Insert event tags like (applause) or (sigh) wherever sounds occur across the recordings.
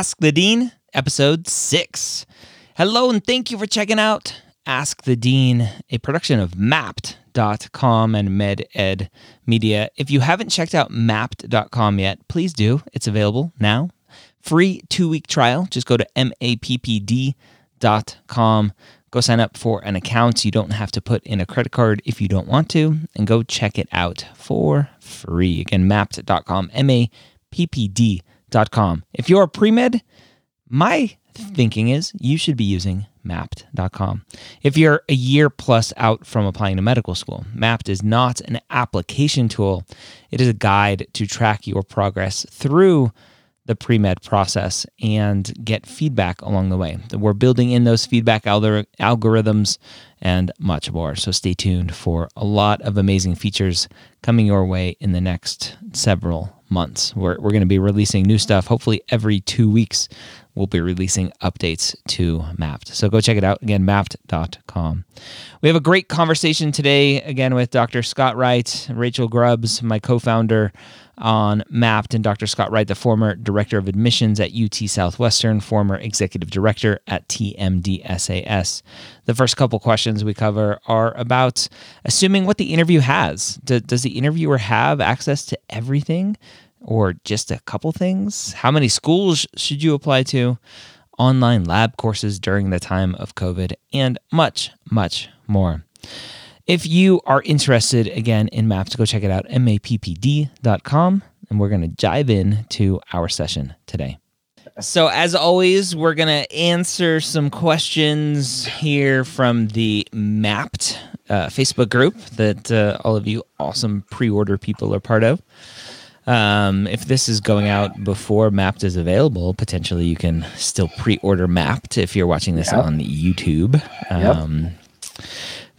Ask the Dean, episode six. Hello, and thank you for checking out Ask the Dean, a production of Mappd.com and MedEd Media. If you haven't checked out Mappd.com yet, please do. It's available now. Free two week trial. Just go to mappd.com. Go sign up for an account. You don't have to put in a credit card if you don't want to, and go check it out for free. Again, mappd.com, M A P P D.com. If you're a pre med, my thinking is you should be using mappd.com. If you're a year plus out from applying to medical school, mapped is not an application tool, it is a guide to track your progress through the pre med process and get feedback along the way. We're building in those feedback algorithms and much more. So stay tuned for a lot of amazing features coming your way in the next several months. We're, we're going to be releasing new stuff hopefully every two weeks we'll be releasing updates to Mappd. So go check it out again, mappd.com. We have a great conversation today again with Dr. Scott Wright, Rachel Grubbs, my co founder on Mappd, and Dr. Scott Wright, the former director of admissions at UT Southwestern, former executive director at TMDSAS. The first couple questions we cover are about assuming what the interview has. does the interviewer have access to everything? or just a couple things? How many schools should you apply to? Online lab courses during the time of COVID, and much, much more. If you are interested again in maps, go check it out, mappd.com, and we're going to dive in to our session today. So, as always, we're going to answer some questions here from the Mappd uh, Facebook group that uh, all of you awesome pre order people are part of. Um, if this is going out before Mappd is available, potentially you can still pre-order Mappd if you're watching this yep. on YouTube. Um, yep.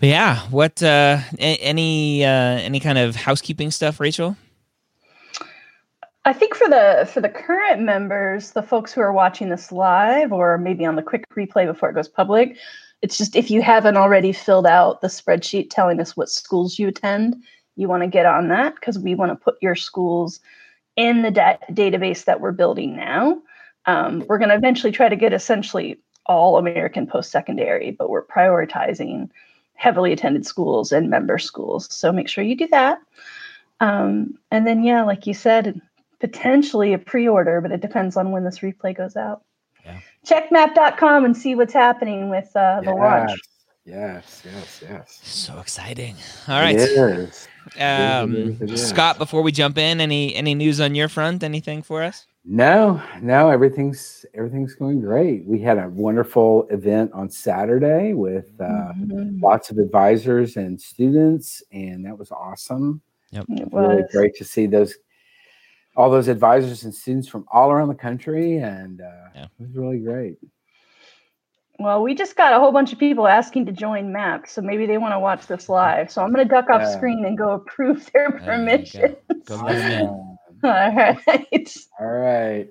But yeah, what uh, any uh, any kind of housekeeping stuff, Rachel? I think for the for the current members, the folks who are watching this live or maybe on the quick replay before it goes public, it's just if you haven't already filled out the spreadsheet telling us what schools you attend, you want to get on that because we want to put your schools in the da- database that we're building now. Um, we're going to eventually try to get essentially all American post secondary, but we're prioritizing heavily attended schools and member schools. So make sure you do that. Um, and then, yeah, like you said, potentially a pre order, but it depends on when this replay goes out. Yeah. Check mappd.com and see what's happening with uh, the launch. Yes, yes, yes. So exciting. All right. It is. Um, Scott, before we jump in, any any news on your front? Anything for us? No, no, everything's everything's going great. We had a wonderful event on Saturday with uh, mm-hmm. lots of advisors and students, and that was awesome. Yep. It was really great to see those all those advisors and students from all around the country, and uh, yeah. it was really great. Well, we just got a whole bunch of people asking to join Map, so maybe they want to watch this live. So I'm going to duck off screen and go approve their permission. Go. Go (laughs) all right. All right.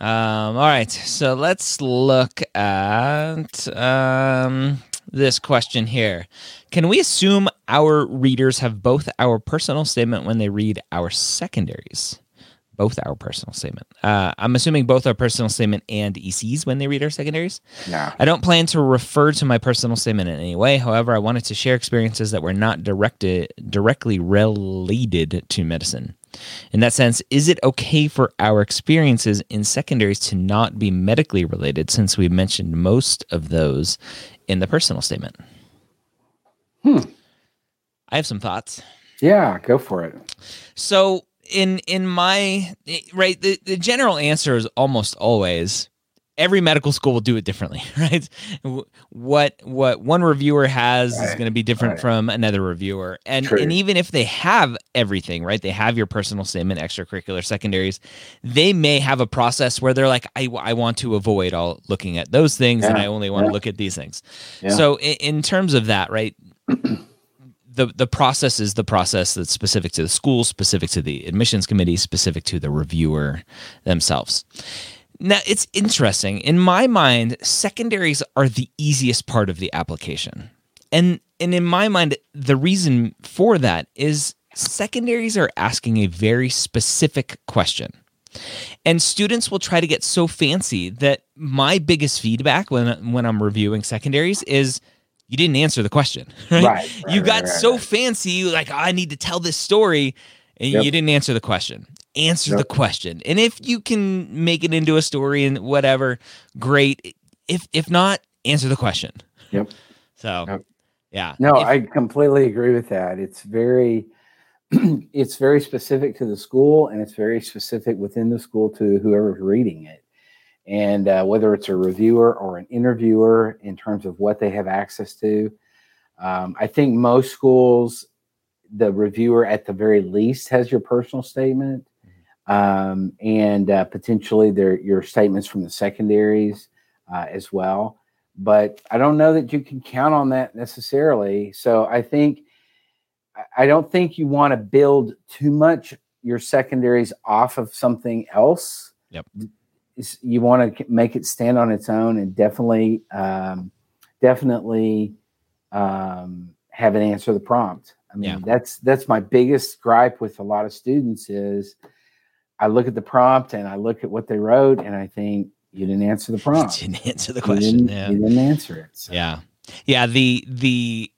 Um, all right. So let's look at um, this question here. Can we assume our readers have both our personal statement when they read our secondaries? Both our personal statement. Uh, I'm assuming both our personal statement and ECs when they read our secondaries. Yeah. I don't plan to refer to my personal statement in any way. However, I wanted to share experiences that were not directed directly related to medicine. In that sense, is it okay for our experiences in secondaries to not be medically related since we mentioned most of those in the personal statement? Hmm. I have some thoughts. Yeah, go for it. So, in in my right the, the general answer is almost always every medical school will do it differently (laughs) right what what one reviewer has right. is going to be different right. from another reviewer and True. and even if they have everything right they have your personal statement extracurricular secondaries they may have a process where they're like i, I want to avoid all looking at those things yeah. and i only want yeah. to look at these things yeah. so in, in terms of that right the the process is the process that's specific to the school, specific to the admissions committee, specific to the reviewer themselves. Now, it's interesting. In my mind, secondaries are the easiest part of the application. And and in my mind, the reason for that is secondaries are asking a very specific question. And students will try to get so fancy that my biggest feedback when when I'm reviewing secondaries is you didn't answer the question. (laughs) Right. right, right you got right, so fancy, like I need to tell this story, and yep. you didn't answer the question. Answer yep. the question, and if you can make it into a story and whatever, great. If if not, answer the question. Yep. (laughs) So, yep. yeah. No, if, I completely agree with that. It's very (clears throat) it's very specific to the school and it's very specific within the school to whoever's reading it. And uh, whether it's a reviewer or an interviewer in terms of what they have access to, um, I think most schools, the reviewer at the very least has your personal statement mm-hmm. um, and uh, potentially their, your statements from the secondaries uh, as well. But I don't know that you can count on that necessarily. So I think I don't think you want to build too much your secondaries off of something else. Yep. You want to make it stand on its own and definitely, um, definitely um, have it answer the prompt. I mean, yeah. that's that's my biggest gripe with a lot of students is I look at the prompt and I look at what they wrote and I think you didn't answer the (laughs) prompt. You didn't answer the question. You didn't, yeah. you didn't answer it. So. Yeah. Yeah. The the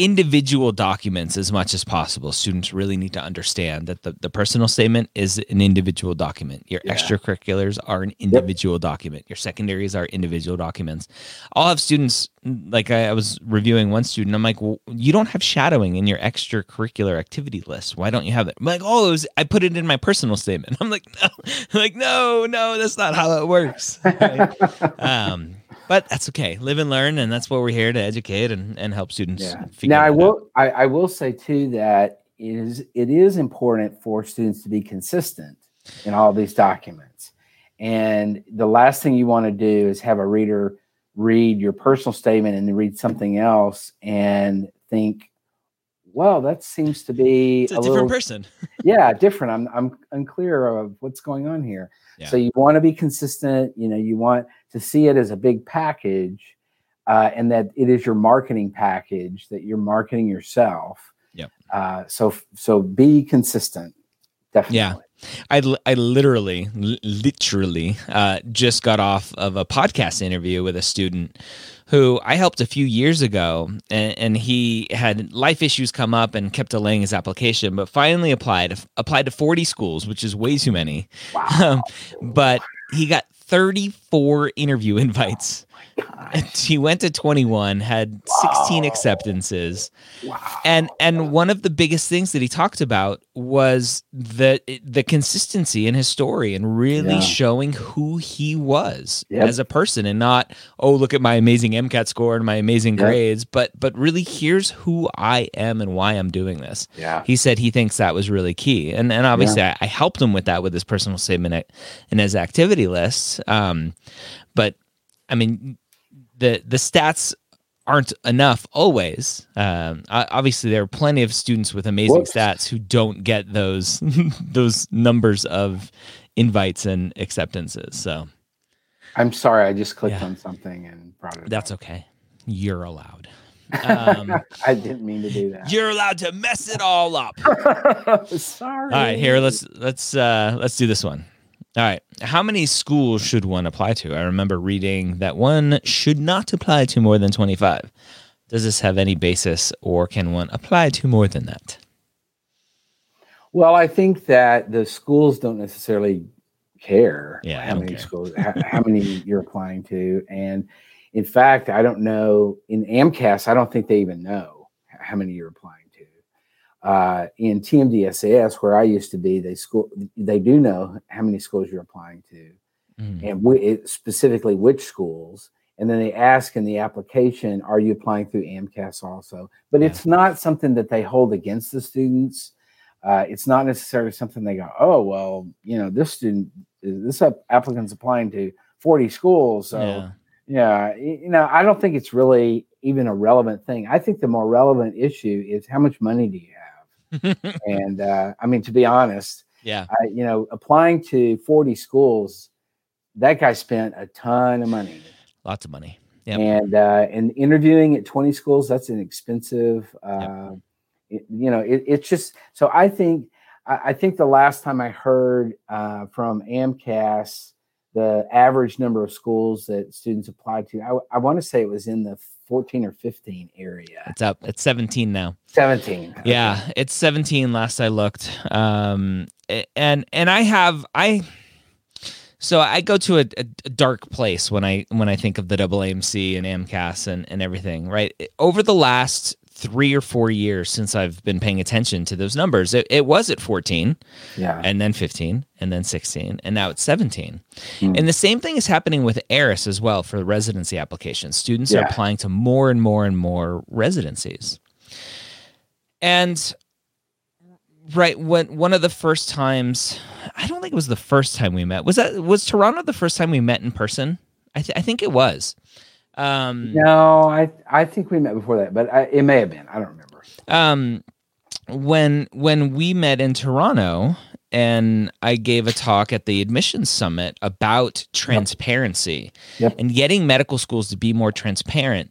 individual documents as much as possible. Students really need to understand that the, the personal statement is an individual document. Your yeah. extracurriculars are an individual yep. document. Your secondaries are individual documents. I'll have students, like I, I, was reviewing one student, I'm like, well, you don't have shadowing in your extracurricular activity list. Why don't you have it? I'm like, oh, was, I put it in my personal statement. (laughs) I'm like, no, (laughs) I'm like, no, no, that's not how it works. (laughs) um, but that's okay. Live and learn, and that's what we're here to educate and, and help students. Yeah. Now, I will I, I, will say too that it is it is important for students to be consistent in all these documents. And the last thing you want to do is have a reader read your personal statement and then read something else and think, well, that seems to be it's a, a different little, person. (laughs) yeah, different. I'm I'm unclear of what's going on here. Yeah. So you want to be consistent. You know, you want to see it as a big package, uh, and that it is your marketing package that you're marketing yourself. Yep. Uh, so so be consistent. Definitely. Yeah. I, I literally, literally uh, just got off of a podcast interview with a student who I helped a few years ago, and, and, he had life issues come up and kept delaying his application, but finally applied applied to 40 schools, which is way too many. Wow. (laughs) Um, but he got 34 interview invites. (laughs) he went to 21, had 16 acceptances. Wow. And and one of the biggest things that he talked about was the the consistency in his story and really yeah. showing who he was yep. as a person and not oh look at my amazing MCAT score and my amazing yep. grades, but but really here's who I am and why I'm doing this. Yeah. He said he thinks that was really key. And and obviously yeah. I, I, helped him with that with his personal statement and his activity lists. Um, but I mean the the stats aren't enough always. Um, obviously, there are plenty of students with amazing Whoops. stats who don't get those (laughs) those numbers of invites and acceptances. So, I'm sorry, I just clicked yeah. on something and brought it. That's up. okay. You're allowed. (laughs) Um, I didn't mean to do that. You're allowed to mess it all up. (laughs) sorry. All right, here let's let's uh, let's do this one. All right. How many schools should one apply to? I remember reading that one should not apply to more than 25. Does this have any basis or can one apply to more than that? Well, I think that the schools don't necessarily care yeah, how many care. schools, how, how many (laughs) you're applying to. And in fact, I don't know in AMCAS, I don't think they even know how many you're applying uh, in TMDSAS, where I used to be, they school they do know how many schools you're applying to, mm. and we, specifically which schools. And then they ask in the application, "Are you applying through AMCAS also?" But yeah. it's not something that they hold against the students. Uh, it's not necessarily something they go, "Oh, well, you know, this student, this applicant's applying to 40 schools, so." Yeah. Yeah, you know, I don't think it's really even a relevant thing. I think the more relevant issue is how much money do you have? (laughs) and uh, I mean, to be honest, yeah, I, you know, applying to 40 schools, that guy spent a ton of money. Lots of money. Yep. And uh, and interviewing at 20 schools, that's an expensive. Uh, yep. it, you know, it, it's just so I think I, I, think the last time I heard uh, from AMCAS, the average number of schools that students applied to, I, I want to say it was in the 14 or 15 area. It's up. It's 17 now. 17. Okay. Yeah, it's 17 last I looked. Um, and and I have I so I go to a, a, dark place when I when I think of the AAMC and AMCAS and, and everything, right? Over the last three or four years since I've been paying attention to those numbers. It, it was at 14, yeah, and then 15, and then 16, and now it's 17. Mm. And the same thing is happening with ERAS as well for the residency applications. Students yeah. are applying to more and more and more residencies. And right when one of the first times, I don't think it was the first time we met. Was that was Toronto the first time we met in person? I, th- I think it was. Um, no, I I think we met before that, but I, it may have been. I don't remember. Um, when when we met in Toronto, and I gave a talk at the admissions summit about transparency yep. and getting medical schools to be more transparent.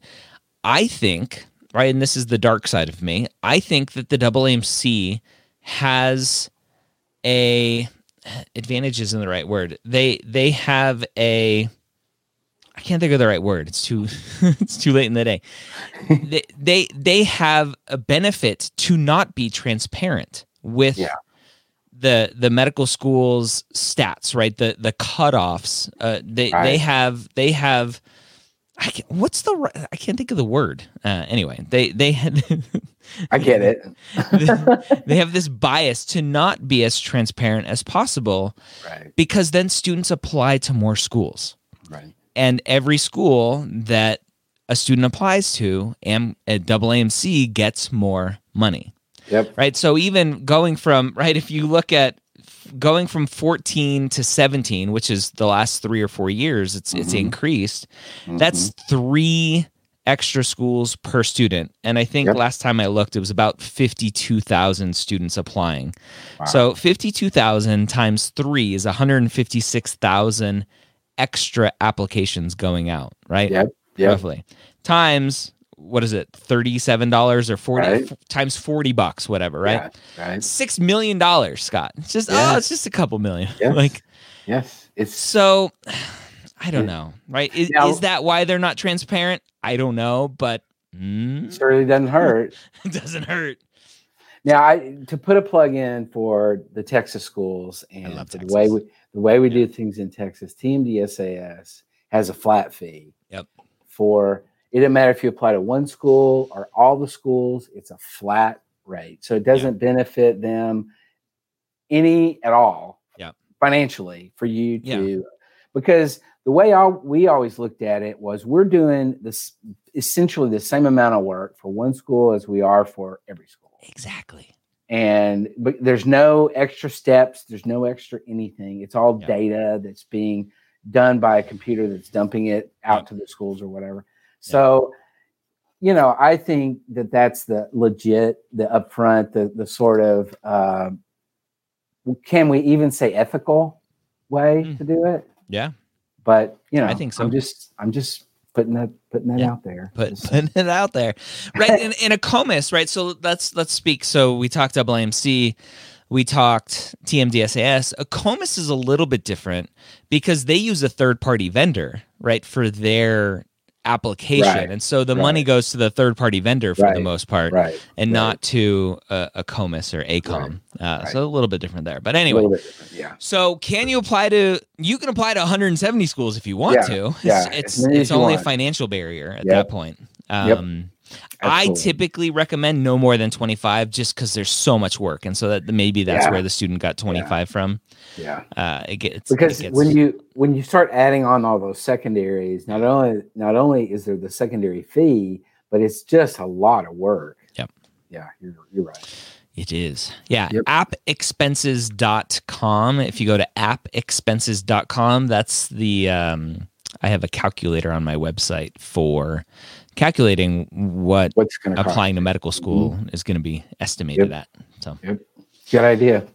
I think, right, and this is the dark side of me. I think that the AAMC has a advantage isn't the right word. They they have a I can't think of the right word. It's too (laughs) it's too late in the day. (laughs) they, they they have a benefit to not be transparent with yeah. the the medical schools stats, right? The the cutoffs. Uh, they right. they have they have. I can, what's the I can't think of the word. Uh, anyway, they they had. I get it. (laughs) they have this bias to not be as transparent as possible, right? Because then students apply to more schools, right? And every school that a student applies to, am at double AMC gets more money. Yep. Right. So even going from right, if you look at going from 14 to 17, which is the last three or four years, it's mm-hmm. it's increased. Mm-hmm. That's three extra schools per student. And I think yep. last time I looked, it was about 52,000 students applying. Wow. So 52,000 times three is 156,000 extra applications going out, right? Yep. yep. Roughly. Times what is it, thirty-seven dollars or forty right. f- times forty bucks, whatever, right? Yeah, right. Six million dollars, Scott. It's just yes. oh, it's just a couple million. (laughs) Yes. like yes, it's so. (sighs) I don't know, right? Is, now, is that why they're not transparent? I don't know, but mm, certainly doesn't hurt. (laughs) it doesn't hurt. Now, I to put a plug in for the Texas schools and the way we the way we do things in Texas, TMDSAS has a flat fee. Yep. For it doesn't matter if you apply to one school or all the schools, it's a flat rate. So it doesn't yep. benefit them any at all yep. financially for you to because the way I, we always looked at it was we're doing this essentially the same amount of work for one school as we are for every school. Exactly and but there's no extra steps there's no extra anything. It's all data that's being done by a computer that's dumping it out to the schools or whatever. So you know i think that that's the legit the upfront the the sort of uh, can we even say ethical way mm. to do it? Yeah. But you know i think so. I'm just i'm just putting that putting that yeah. out there. Put, putting it out there, right? (laughs) in, in AACOMAS, right? So let's let's speak. So we talked AAMC, we talked TMDSAS. AACOMAS is a little bit different because they use a third party vendor, right, for their application right. and so the right. money goes to the third party vendor for right. the most part and not to a, a comis or AACOM uh, so a little bit different there but anyway yeah so can you apply to you can apply to 170 schools if you want yeah. to yeah. it's it's, it's only want. a financial barrier at yep. that point um, yep. I typically recommend no more than 25 just because there's so much work. And so that maybe that's yeah. where the student got 25 yeah. from. Yeah. Uh, it gets, because it gets, when you, when you start adding on all those secondaries, not only, not only is there the secondary fee, but it's just a lot of work. Yep. Yeah. You're, you're right. It is. Yeah. Yep. Appexpenses.com. If you go to appexpenses.com, that's the, um, I have a calculator on my website for calculating what What's applying cost. to medical school mm-hmm. is going to be estimated yep. at. So, yep. good idea.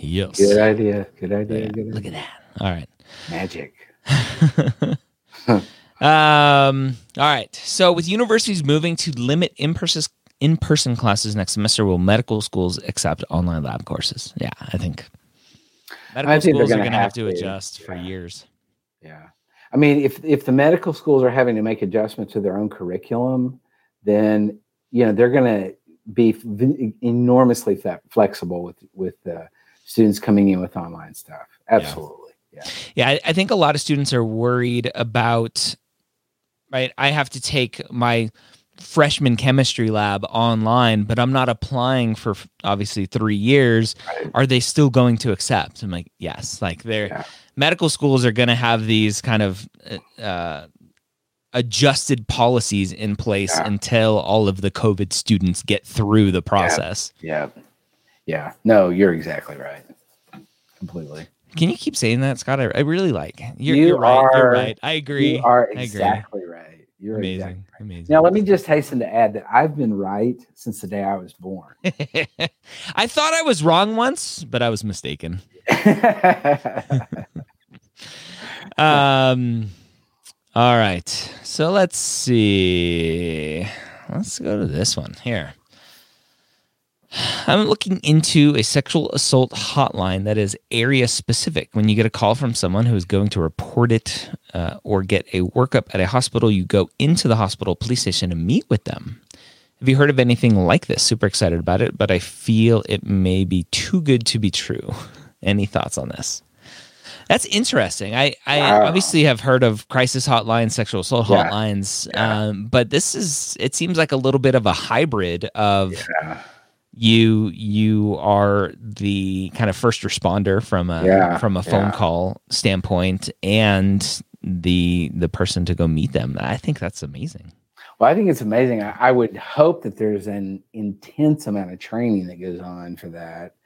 Yes. Good idea. Good idea. Yeah. Good Look at that. All right. Magic. (laughs) um. All right. So, with universities moving to limit in-person in person classes next semester, will medical schools accept online lab courses? Yeah, I think medical I think schools are gonna going to have to adjust for years. Yeah. I mean, if if the medical schools are having to make adjustments to their own curriculum, then you know they're going to be enormously flexible with with uh, students coming in with online stuff. Absolutely. Yeah. Yeah, I, I think a lot of students are worried about, right? I have to take my freshman chemistry lab online, but I'm not applying for obviously three years. Right. Are they still going to accept? I'm like, yes. Like they're Yeah. medical schools are going to have these kind of uh, adjusted policies in place Yeah. until all of the COVID students get through the process. Yeah. Yeah. No, you're exactly right. Completely. Can you keep saying that, Scott? I, I really like. You're, You you're right. You're right. I agree. You are exactly right. You're Amazing. exactly right. Amazing. Now, let me just hasten to add that I've been right since the day I was born. (laughs) I thought I was wrong once, but I was mistaken. (laughs) Um, all right. So let's see. Let's go to this one here. I'm looking into a sexual assault hotline that is area specific. When you get a call from someone who is going to report it uh, or get a workup at a hospital, you go into the hospital police station and meet with them. Have you heard of anything like this? Super excited about it, but I feel it may be too good to be true. (laughs) Any thoughts on this? That's interesting. I, I Wow. obviously have heard of crisis hotlines, sexual assault Yeah. hotlines, Yeah. um, but this is, it seems like a little bit of a hybrid of yeah. You you are the kind of first responder from a Yeah, from a phone yeah. call standpoint and the the person to go meet them. I think that's amazing. Well, I think it's amazing. I, I would hope that there's an intense amount of training that goes on for that.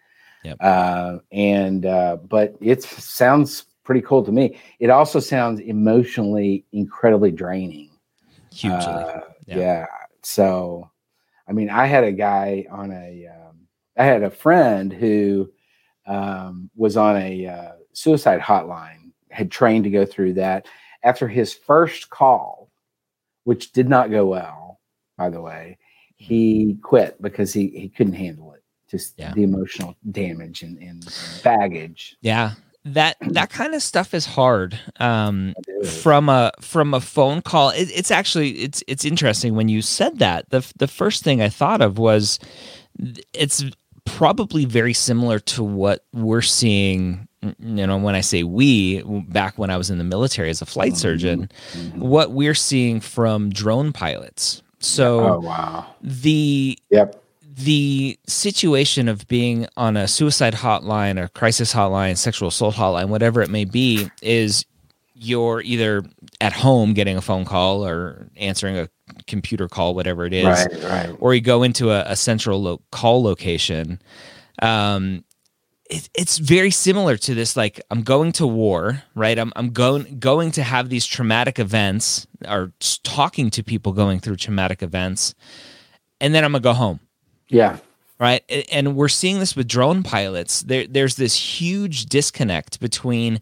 Yep. Uh, and uh, but it sounds pretty cool to me. It also sounds emotionally incredibly draining. Hugely. Uh, Yeah. yeah. So, I mean, I had a guy on a, um, I had a friend who um, was on a uh, suicide hotline, had trained to go through that. After his first call, which did not go well, by the way, he quit because he, he couldn't handle it. Just Yeah. the emotional damage and, and baggage. yeah. That that kind of stuff is hard. Um from a from a phone call it, it's actually it's it's interesting when you said that the the first thing i thought of was it's probably very similar to what we're seeing you know when i say we back when i was in the military as a flight surgeon Mhm. what we're seeing from drone pilots so Oh, wow. the Yep. The situation of being on a suicide hotline or crisis hotline, sexual assault hotline, whatever it may be, is you're either at home getting a phone call or answering a computer call, whatever it is, Right, right. or you go into a, a central lo- call location. Um, it, it's very similar to this. Like I'm going to war, right? I'm I'm going going to have these traumatic events, or talking to people going through traumatic events, and then I'm gonna go home Yeah. right? And we're seeing this with drone pilots. There, there's this huge disconnect between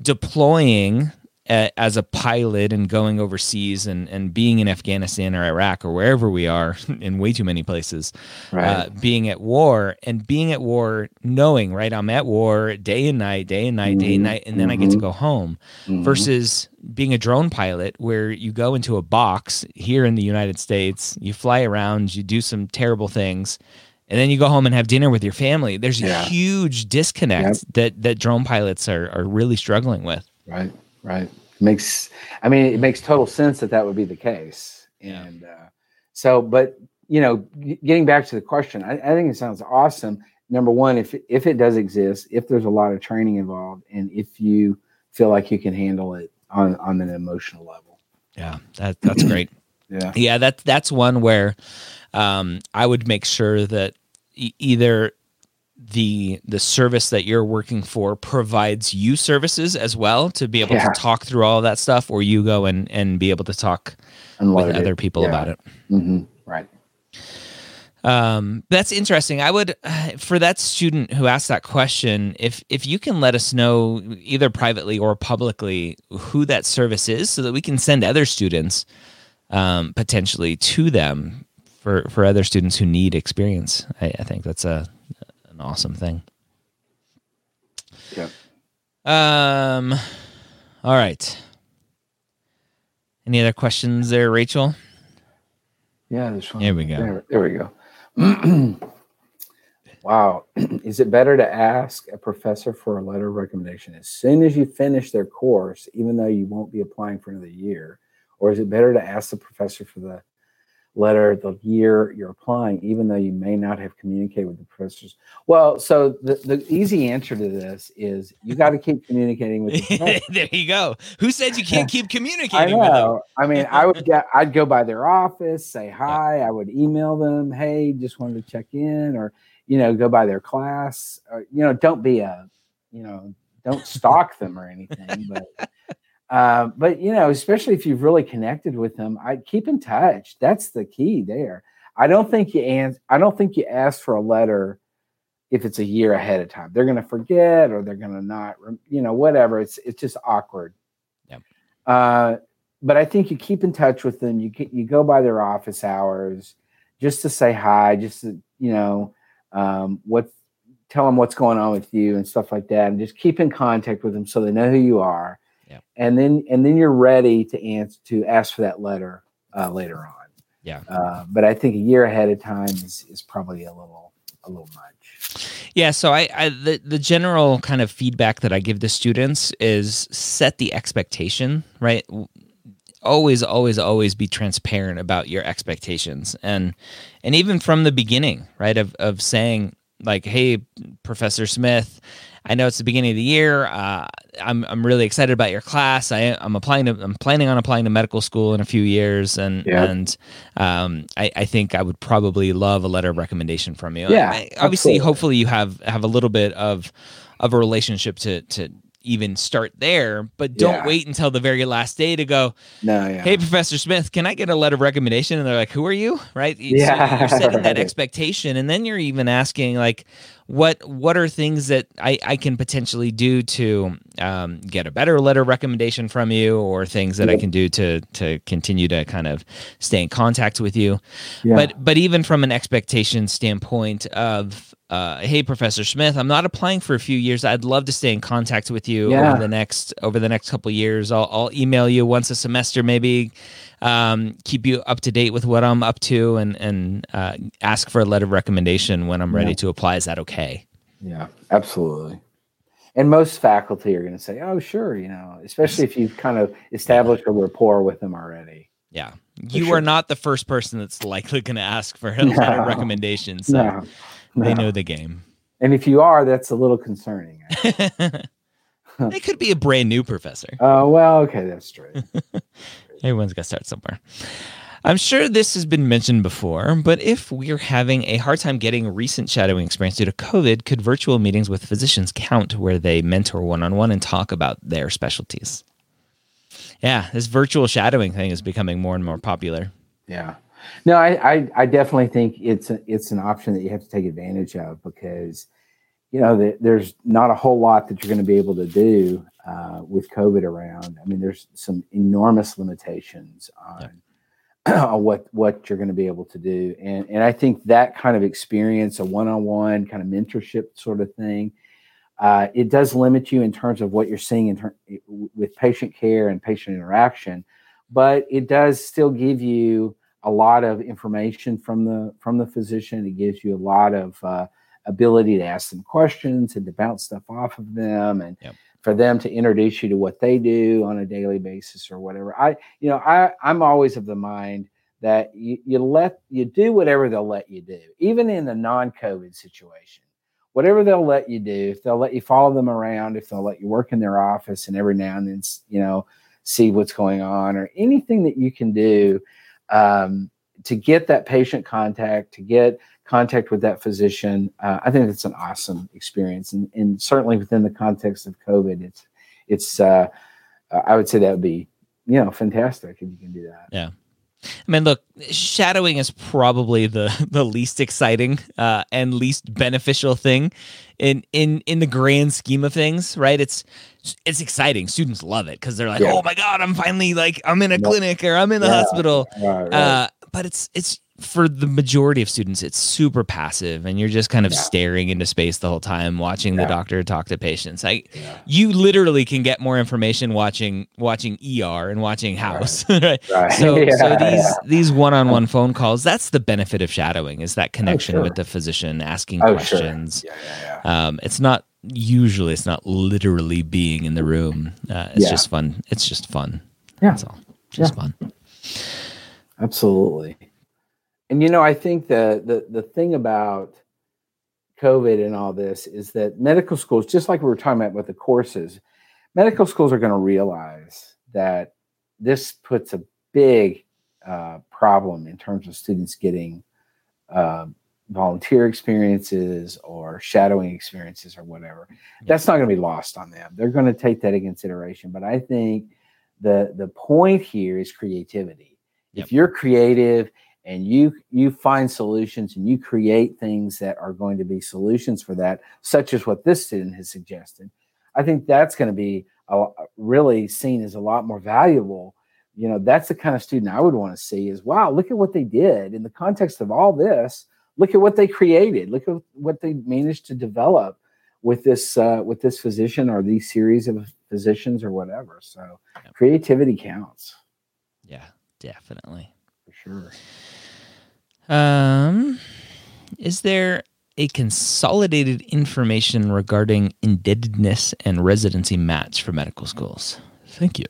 deploying as a pilot and going overseas and, and being in Afghanistan or Iraq or wherever we are (laughs) in way too many places, Right. uh, being at war and being at war, knowing, right, I'm at war day and night, day and night, day and Mhm, night, and then I get to mhm. go home Mhm. versus being a drone pilot where you go into a box here in the United States, you fly around, you do some terrible things, and then you go home and have dinner with your family. There's a Yeah. huge disconnect that that drone pilots are are really struggling with. Right, right. Makes I mean it makes total sense that that would be the case. Yeah. And uh, so, but you know, getting back to the question, I, I think it sounds awesome. Number one, if if it does exist, if there's a lot of training involved, and if you feel like you can handle it on on an emotional level, Yeah, that that's great. (clears throat) yeah, Yeah, that that's one where um, I would make sure that e- either the the service that you're working for provides you services as well to be able Yeah. to talk through all of that stuff, or you go and and be able to talk with it. other people Yeah. about it. hmm Right. Um, that's interesting. I would, (sighs) for that student who asked that question, if if you can let us know either privately or publicly who that service is, so that we can send other students um, potentially to them for for other students who need experience. I, I think that's a an awesome thing. Yeah. Um. All right. Any other questions there, Rachel? Yeah, this one. There we go. There, there we go. (clears throat) wow. (clears throat) Is it better to ask a professor for a letter of recommendation as soon as you finish their course, even though you won't be applying for another year? Or is it better to ask the professor for the letter the year you're applying, even though you may not have communicated with the professors? Well, so the, the easy answer to this is you got to (laughs) keep communicating with the (laughs) there you go. Who said you can't keep I communicating with them? know. I mean, I would get, I'd go by their office, say hi. I would email them, hey, just wanted to check in, or you know, go by their class. Or, you know, don't be a, you know, don't stalk them or anything, but. (laughs) Uh, but you know, especially if you've really connected with them, I keep in touch. That's the key there. I don't think you ans- I don't think you ask for a letter if it's a year ahead of time. They're going to forget or they're going to not, you know, whatever. It's it's just awkward. Yep. Uh, but I think you keep in touch with them. You you go by their office hours just to say hi, just to, you know, um, what tell them what's going on with you and stuff like that, and just keep in contact with them so they know who you are. Yep. And then and then you're ready to answer to ask for that letter uh, later on. Yeah. Uh, but I think a year ahead of time is is probably a little a little much. Yeah, so I, I the the general kind of feedback that I give the students is set the expectation, right? Always, always, always be transparent about your expectations, and and even from the beginning, right? Of of saying like, "Hey, Professor Smith, I know it's the beginning of the year. Uh, I'm I'm really excited about your class. I, I'm applying to I'm planning on applying to medical school in a few years, and Yeah. and um, I, I think I would probably love a letter of recommendation from you. Yeah, I- obviously, absolutely. hopefully you have have a little bit of of a relationship to to even start there, but don't Yeah. wait until the very last day to go. No, yeah. Hey, Professor Smith, can I get a letter of recommendation? And they're like, "Who are you?" Right? So Yeah, you're setting that (laughs) expectation, and then you're even asking like, "What what are things that I I can potentially do to um, get a better letter of recommendation from you, or things that I can do to to continue to kind of stay in contact with you?" yeah. But but even from an expectation standpoint of uh, hey Professor Smith, I'm not applying for a few years. I'd love to stay in contact with you Yeah. over the next over the next couple years. I'll, I'll email you once a semester, maybe um, keep you up to date with what I'm up to, and and uh, ask for a letter of recommendation when I'm ready Yeah. to apply. Is that okay? Yeah, absolutely. And most faculty are going to say, "Oh, sure," you know, especially if you've kind of established a rapport with them already. Yeah, you sure. are not the first person that's likely going to ask for a (laughs) letter of recommendation, so no, they no. know the game. And if you are, that's a little concerning. (laughs) they could be a brand new professor. Oh well, okay, that's true. (laughs) Everyone's got to start somewhere. I'm sure this has been mentioned before, but if we're having a hard time getting recent shadowing experience due to COVID, could virtual meetings with physicians count where they mentor one on one and talk about their specialties? Yeah, this virtual shadowing thing is becoming more and more popular. Yeah. No, I, I, I definitely think it's a, it's an option that you have to take advantage of because, you know, the, there's not a whole lot that you're going to be able to do uh, with COVID around. I mean, there's some enormous limitations on, (clears throat) on what what you're going to be able to do, and and I think that kind of experience, a one-on-one kind of mentorship sort of thing, uh, it does limit you in terms of what you're seeing in ter- with patient care and patient interaction, but it does still give you a lot of information from the from the physician. It gives you a lot of uh, ability to ask them questions and to bounce stuff off of them, and Yep. for them to introduce you to what they do on a daily basis or whatever. I you know I I'm always of the mind that you, you let you do whatever they'll let you do, even in the non-COVID situation. Whatever they'll let you do, if they'll let you follow them around, if they'll let you work in their office and every now and then, you know, see what's going on or anything that you can do um, to get that patient contact, to get contact with that physician, uh, I think it's an awesome experience. And, and certainly within the context of COVID, it's, it's, uh, I would say that would be, you know, fantastic if you can do that. I mean, look, shadowing is probably the (laughs) the least exciting uh, and least beneficial thing in in in the grand scheme of things, right? It's it's exciting. Students love it because they're like, Yeah. "Oh my god, I'm finally like I'm in a Yep. clinic or I'm in the Yeah. hospital." Right, right. Uh, but it's it's for the majority of students, it's super passive, and you're just kind of yeah. staring into space the whole time, watching yeah. the doctor talk to patients. Like yeah. you literally can get more information watching watching ER and watching House. (laughs) Right. right. So (laughs) so these these one on one phone calls, that's the benefit of shadowing is that connection oh, sure. with the physician, asking oh, questions. Sure. Yeah, yeah, Um, it's not usually it's not literally being in the room. Uh, it's just fun. It's just fun. Yeah. That's all. Just fun. Absolutely. And you know, I think the the the thing about COVID and all this is that medical schools, just like we were talking about with the courses, medical schools are going to realize that this puts a big uh, problem in terms of students getting uh, volunteer experiences or shadowing experiences or whatever. That's not going to be lost on them. They're going to take that in consideration. But I think the the point here is creativity. Yep. If you're creative and you you find solutions and you create things that are going to be solutions for that such as what this student has suggested i think that's going to be a, really seen as a lot more valuable. You know that's the kind of student i would want to see is wow look at what they did in the context of all this. Look at what they created. Look at what they managed to develop with this uh, with this physician or these series of physicians or whatever. So creativity counts. Yeah definitely. For sure um, is there a consolidated information regarding indebtedness and residency match for medical schools? Thank you.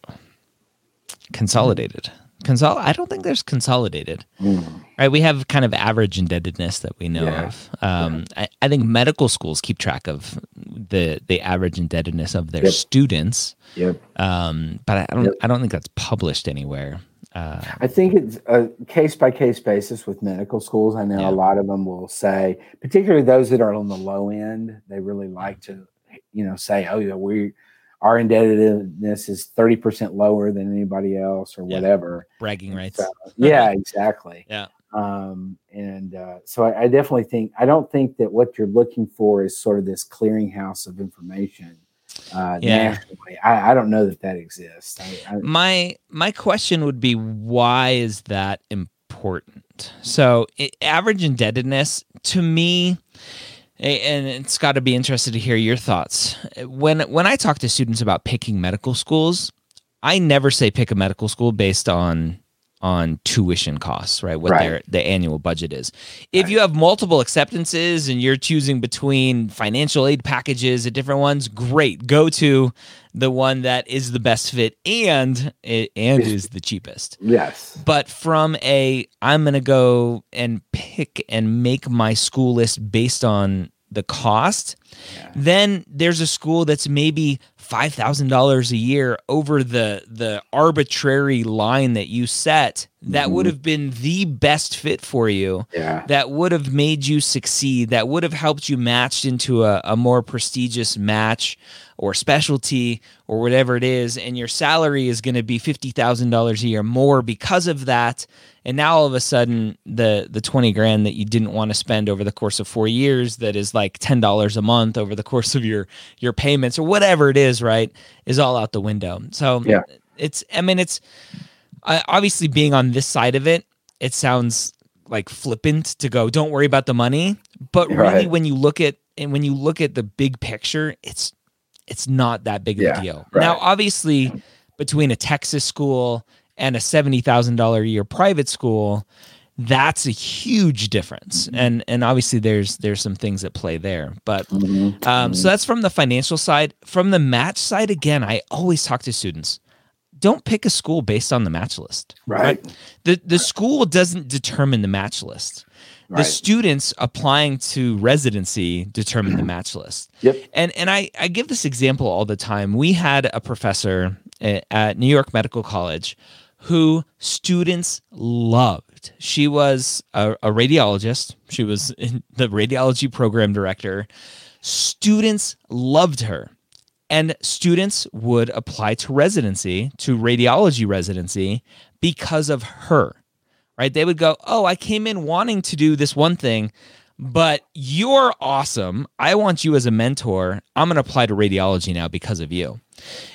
Consolidated. Consol. I don't think there's consolidated. Mm. Right. We have kind of average indebtedness that we know yeah. of. Um, yeah. I, I, think medical schools keep track of the the average indebtedness of their yep. students. Yep. Um, but I don't. Yep. I don't think that's published anywhere. Uh, I think it's a case by case basis with medical schools. I know yeah. a lot of them will say, particularly those that are on the low end, they really like to, you know, say, "Oh, yeah, we our indebtedness is thirty percent lower than anybody else, or yeah. whatever." Bragging rights. So, yeah, (laughs) exactly. yeah. Um, and uh, so I, I definitely think I don't think that what you're looking for is sort of this clearinghouse of information uh, yeah. nationally. I, I, don't know that that exists. I, I, my my question would be, why is that important? So, it, average indebtedness to me, and it's got to be interested to hear your thoughts. When when I talk to students about picking medical schools, I never say pick a medical school based on on tuition costs, right? What right. their the annual budget is. If right. you have multiple acceptances and you're choosing between financial aid packages at different ones, great. Go to the one that is the best fit and and is the cheapest. Yes. But from a I'm going to go and pick and make my school list based on the cost, yeah. then there's a school that's maybe five thousand dollars a year over the the arbitrary line that you set that mm-hmm. would have been the best fit for you. Yeah. That would have made you succeed. That would have helped you matched into a, a more prestigious match or specialty or whatever it is, and your salary is going to be fifty thousand dollars a year more because of that. And now all of a sudden, the the twenty grand that you didn't want to spend over the course of four years, that is like ten dollars a month over the course of your your payments or whatever it is, right, is all out the window. So yeah, it's I mean it's obviously being on this side of it, it sounds like flippant to go, don't worry about the money. But really, right. when you look at and when you look at the big picture, it's it's not that big of yeah, a deal. Right. Now, obviously, between a Texas school and a seventy thousand dollar a year private school, that's a huge difference. Mm-hmm. And and obviously, there's there's some things that play there. But mm-hmm. um, so that's from the financial side. From the match side, again, I always talk to students. Don't pick a school based on the match list. Right. right? The the school doesn't determine the match list. Right. The students applying to residency determine the (clears throat) match list. Yep. And and I, I give this example all the time. We had a professor eh, at New York Medical College who students loved. She was a, a radiologist. She was the radiology program director. Students loved her. And students would apply to residency, to radiology residency, because of her right? They would go, Oh, I came in wanting to do this one thing, but you're awesome. I want you as a mentor. I'm going to apply to radiology now because of you.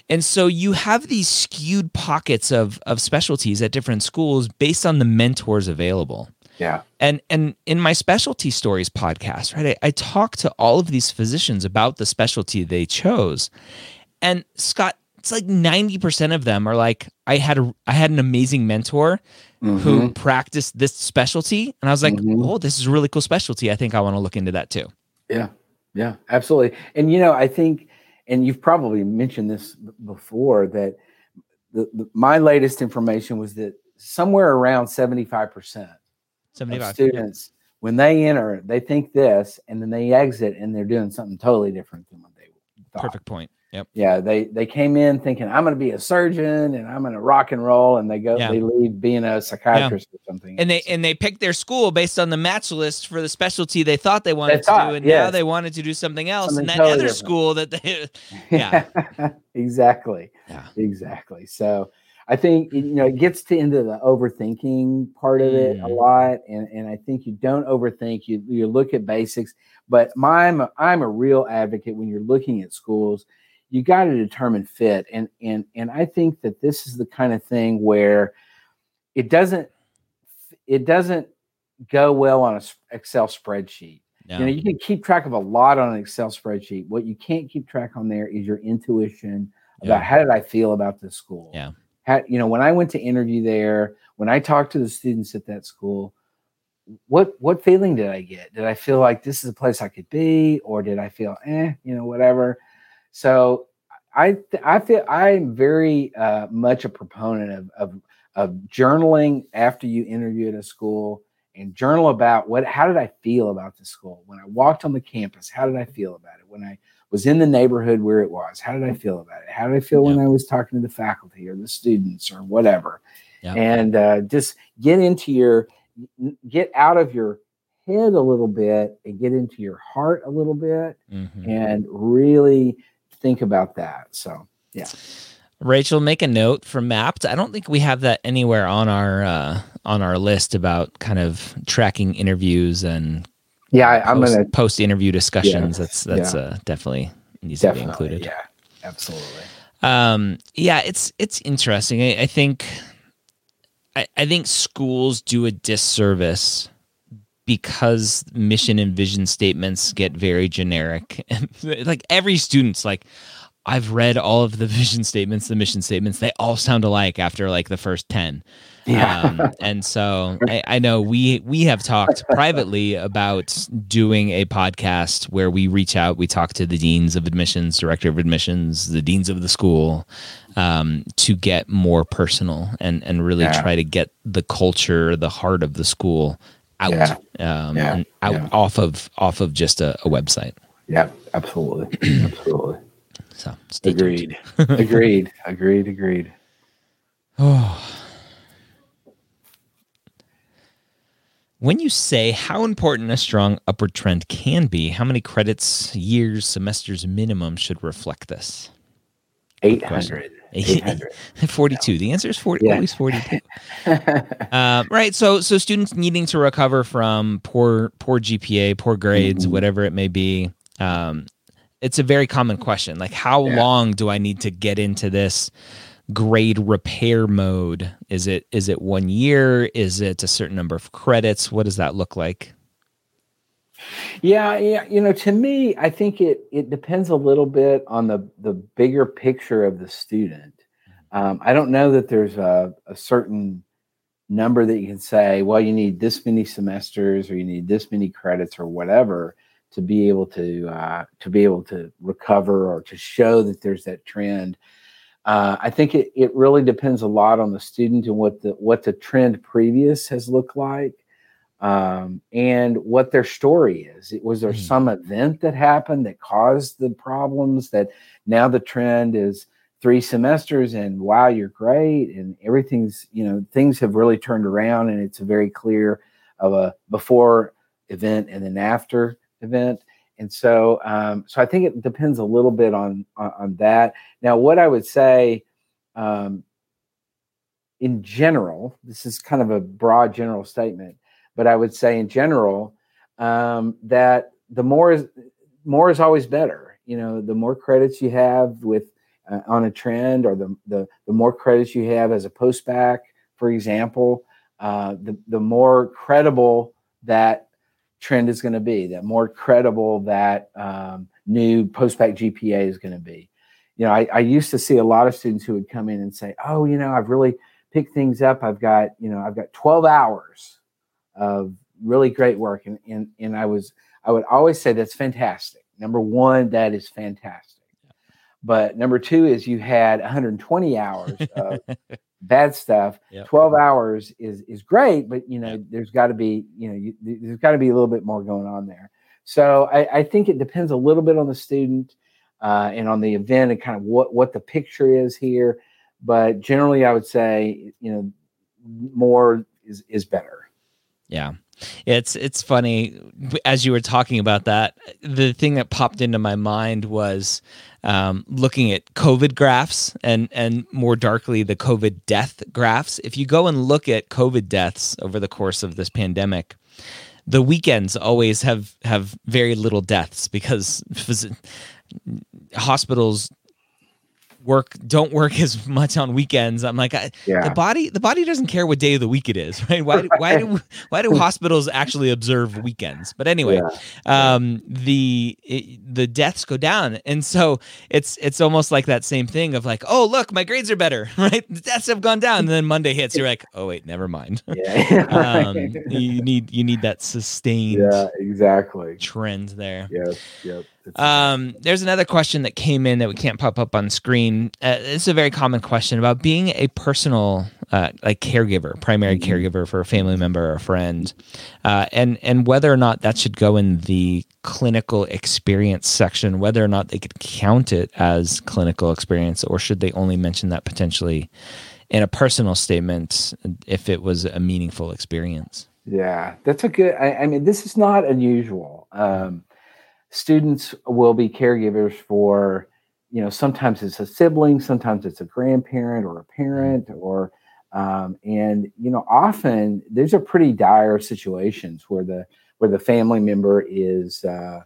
And so you have these skewed pockets of of specialties at different schools based on the mentors available. Yeah. And and in my specialty stories podcast, right, I, I talk to all of these physicians about the specialty they chose. And Scott, it's like 90% of them are like, I had a I had an amazing mentor mm-hmm. who practiced this specialty. And I was like, mm-hmm. oh, this is a really cool specialty. I think I want to look into that too. Yeah. Yeah, absolutely. And you know, I think, and you've probably mentioned this before that the, the my latest information was that somewhere around 75% 75 students yeah. when they enter they think this and then they exit and they're doing something totally different than what they thought. perfect point yep yeah they they came in thinking i'm going to be a surgeon and i'm going to rock and roll and they go yeah. they leave being a psychiatrist yeah. or something and they and they picked their school based on the match list for the specialty they thought they wanted they thought, to do and yes. now they wanted to do something else something and that totally other different. school that they (laughs) yeah (laughs) exactly yeah exactly so I think you know it gets to into the overthinking part of it mm. a lot, and and I think you don't overthink. You you look at basics, but my I'm a, I'm a real advocate when you're looking at schools. You got to determine fit, and and and I think that this is the kind of thing where it doesn't it doesn't go well on an Excel spreadsheet. No. You know, you can keep track of a lot on an Excel spreadsheet. What you can't keep track on there is your intuition about yeah. how did I feel about this school. Yeah had you know when i went to interview there when i talked to the students at that school what what feeling did i get did i feel like this is a place i could be or did i feel eh you know whatever so i i feel i'm very uh, much a proponent of, of of journaling after you interview at a school and journal about what how did i feel about the school when i walked on the campus how did i feel about it when i was in the neighborhood where it was. How did I feel about it? How did I feel yeah. when I was talking to the faculty or the students or whatever? Yeah. And uh, just get into your, get out of your head a little bit and get into your heart a little bit mm-hmm. and really think about that. So, yeah. Rachel, make a note for Mappd. I don't think we have that anywhere on our uh, on our list about kind of tracking interviews and yeah, I, am gonna post interview discussions. Yeah, that's that's yeah. uh, definitely needs definitely, to be included. Yeah, absolutely. Um, yeah, it's it's interesting. I, I think I, I think schools do a disservice because mission and vision statements get very generic. (laughs) like every student's like, I've read all of the (laughs) vision statements, the mission statements. They all sound alike after like the first ten. Yeah. Um, and so I, I, know we we have talked privately about doing a podcast where we reach out, we talk to the deans of admissions, director of admissions, the deans of the school, um, to get more personal and and really yeah. try to get the culture, the heart of the school out, yeah. Um, yeah. out off of off of just a, a website. Yeah, absolutely, (clears throat) absolutely. So agreed, agreed, agreed, agreed. Oh. (sighs) When you say how important a strong upward trend can be, how many credits, years, semesters minimum should reflect this? 800. 800. (laughs) 42. The answer is 40, yeah. always 42. (laughs) um, right. So, so students needing to recover from poor, poor GPA, poor grades, mm-hmm. whatever it may be. Um, it's a very common question. Like, how yeah. long do I need to get into this? grade repair mode? Is it is it one year? Is it a certain number of credits? What does that look like? Yeah, yeah, you know, to me, I think it it depends a little bit on the the bigger picture of the student. Um, I don't know that there's a, a certain number that you can say, well, you need this many semesters or you need this many credits or whatever to be able to uh, to be able to recover or to show that there's that trend. Uh, I think it, it really depends a lot on the student and what the what the trend previous has looked like, um, and what their story is. Was there mm. some event that happened that caused the problems that now the trend is three semesters and wow you're great and everything's you know things have really turned around and it's a very clear of a before event and an after event and so, um, so I think it depends a little bit on, on, on that. Now, what I would say, um, in general, this is kind of a broad general statement, but I would say in general um, that the more is more is always better. You know, the more credits you have with uh, on a trend or the, the the more credits you have as a postbac, for example, uh, the the more credible that trend is going to be, that more credible that um, new postbac GPA is going to be. You know, I, I used to see a lot of students who would come in and say, "Oh, you know, I've really picked things up. I've got, you know, I've got 12 hours of really great work," and and and I was, I would always say that's fantastic. Number one, that is fantastic. But number two is you had 120 hours of (laughs) bad stuff. Yep. 12 hours is is great, but you know, yep. there's got to be, you know, you, there's got to be a little bit more going on there. So I, I, think it depends a little bit on the student uh, and on the event and kind of what what the picture is here. But generally, I would say, you know, more is is better. Yeah. It's it's funny as you were talking about that. The thing that popped into my mind was um, looking at COVID graphs and and more darkly the COVID death graphs. If you go and look at COVID deaths over the course of this pandemic, the weekends always have have very little deaths because (laughs) hospitals work don't work (laughs) as much on weekends. I'm like, I, yeah. the body the body doesn't care what day of the week it is, (laughs) right? Why why do (laughs) why do hospitals actually observe weekends? But anyway, yeah. um, the it, the deaths go down, and so it's it's almost like that same thing of like, oh look, my grades are better, right? The deaths have gone down, and then Monday hits, you're like, oh wait, never mind. Yeah. um, you need you need that sustained yeah exactly trend there. Yep, yep. Um, there's another question that came in that we can't pop up on screen. Uh, it's a very common question about being a personal, uh, like caregiver, primary mm-hmm. caregiver for a family member or a friend, uh, and and whether or not that should go in the clinical experience section, whether or not they could count it as clinical experience, or should they only mention that potentially in a personal statement if it was a meaningful experience. Yeah, that's a good. I, I mean, this is not unusual. Um, students will be caregivers for you know sometimes it's a sibling sometimes it's a grandparent or a parent or um, and you know often there's a pretty dire situations where the where the family member is uh,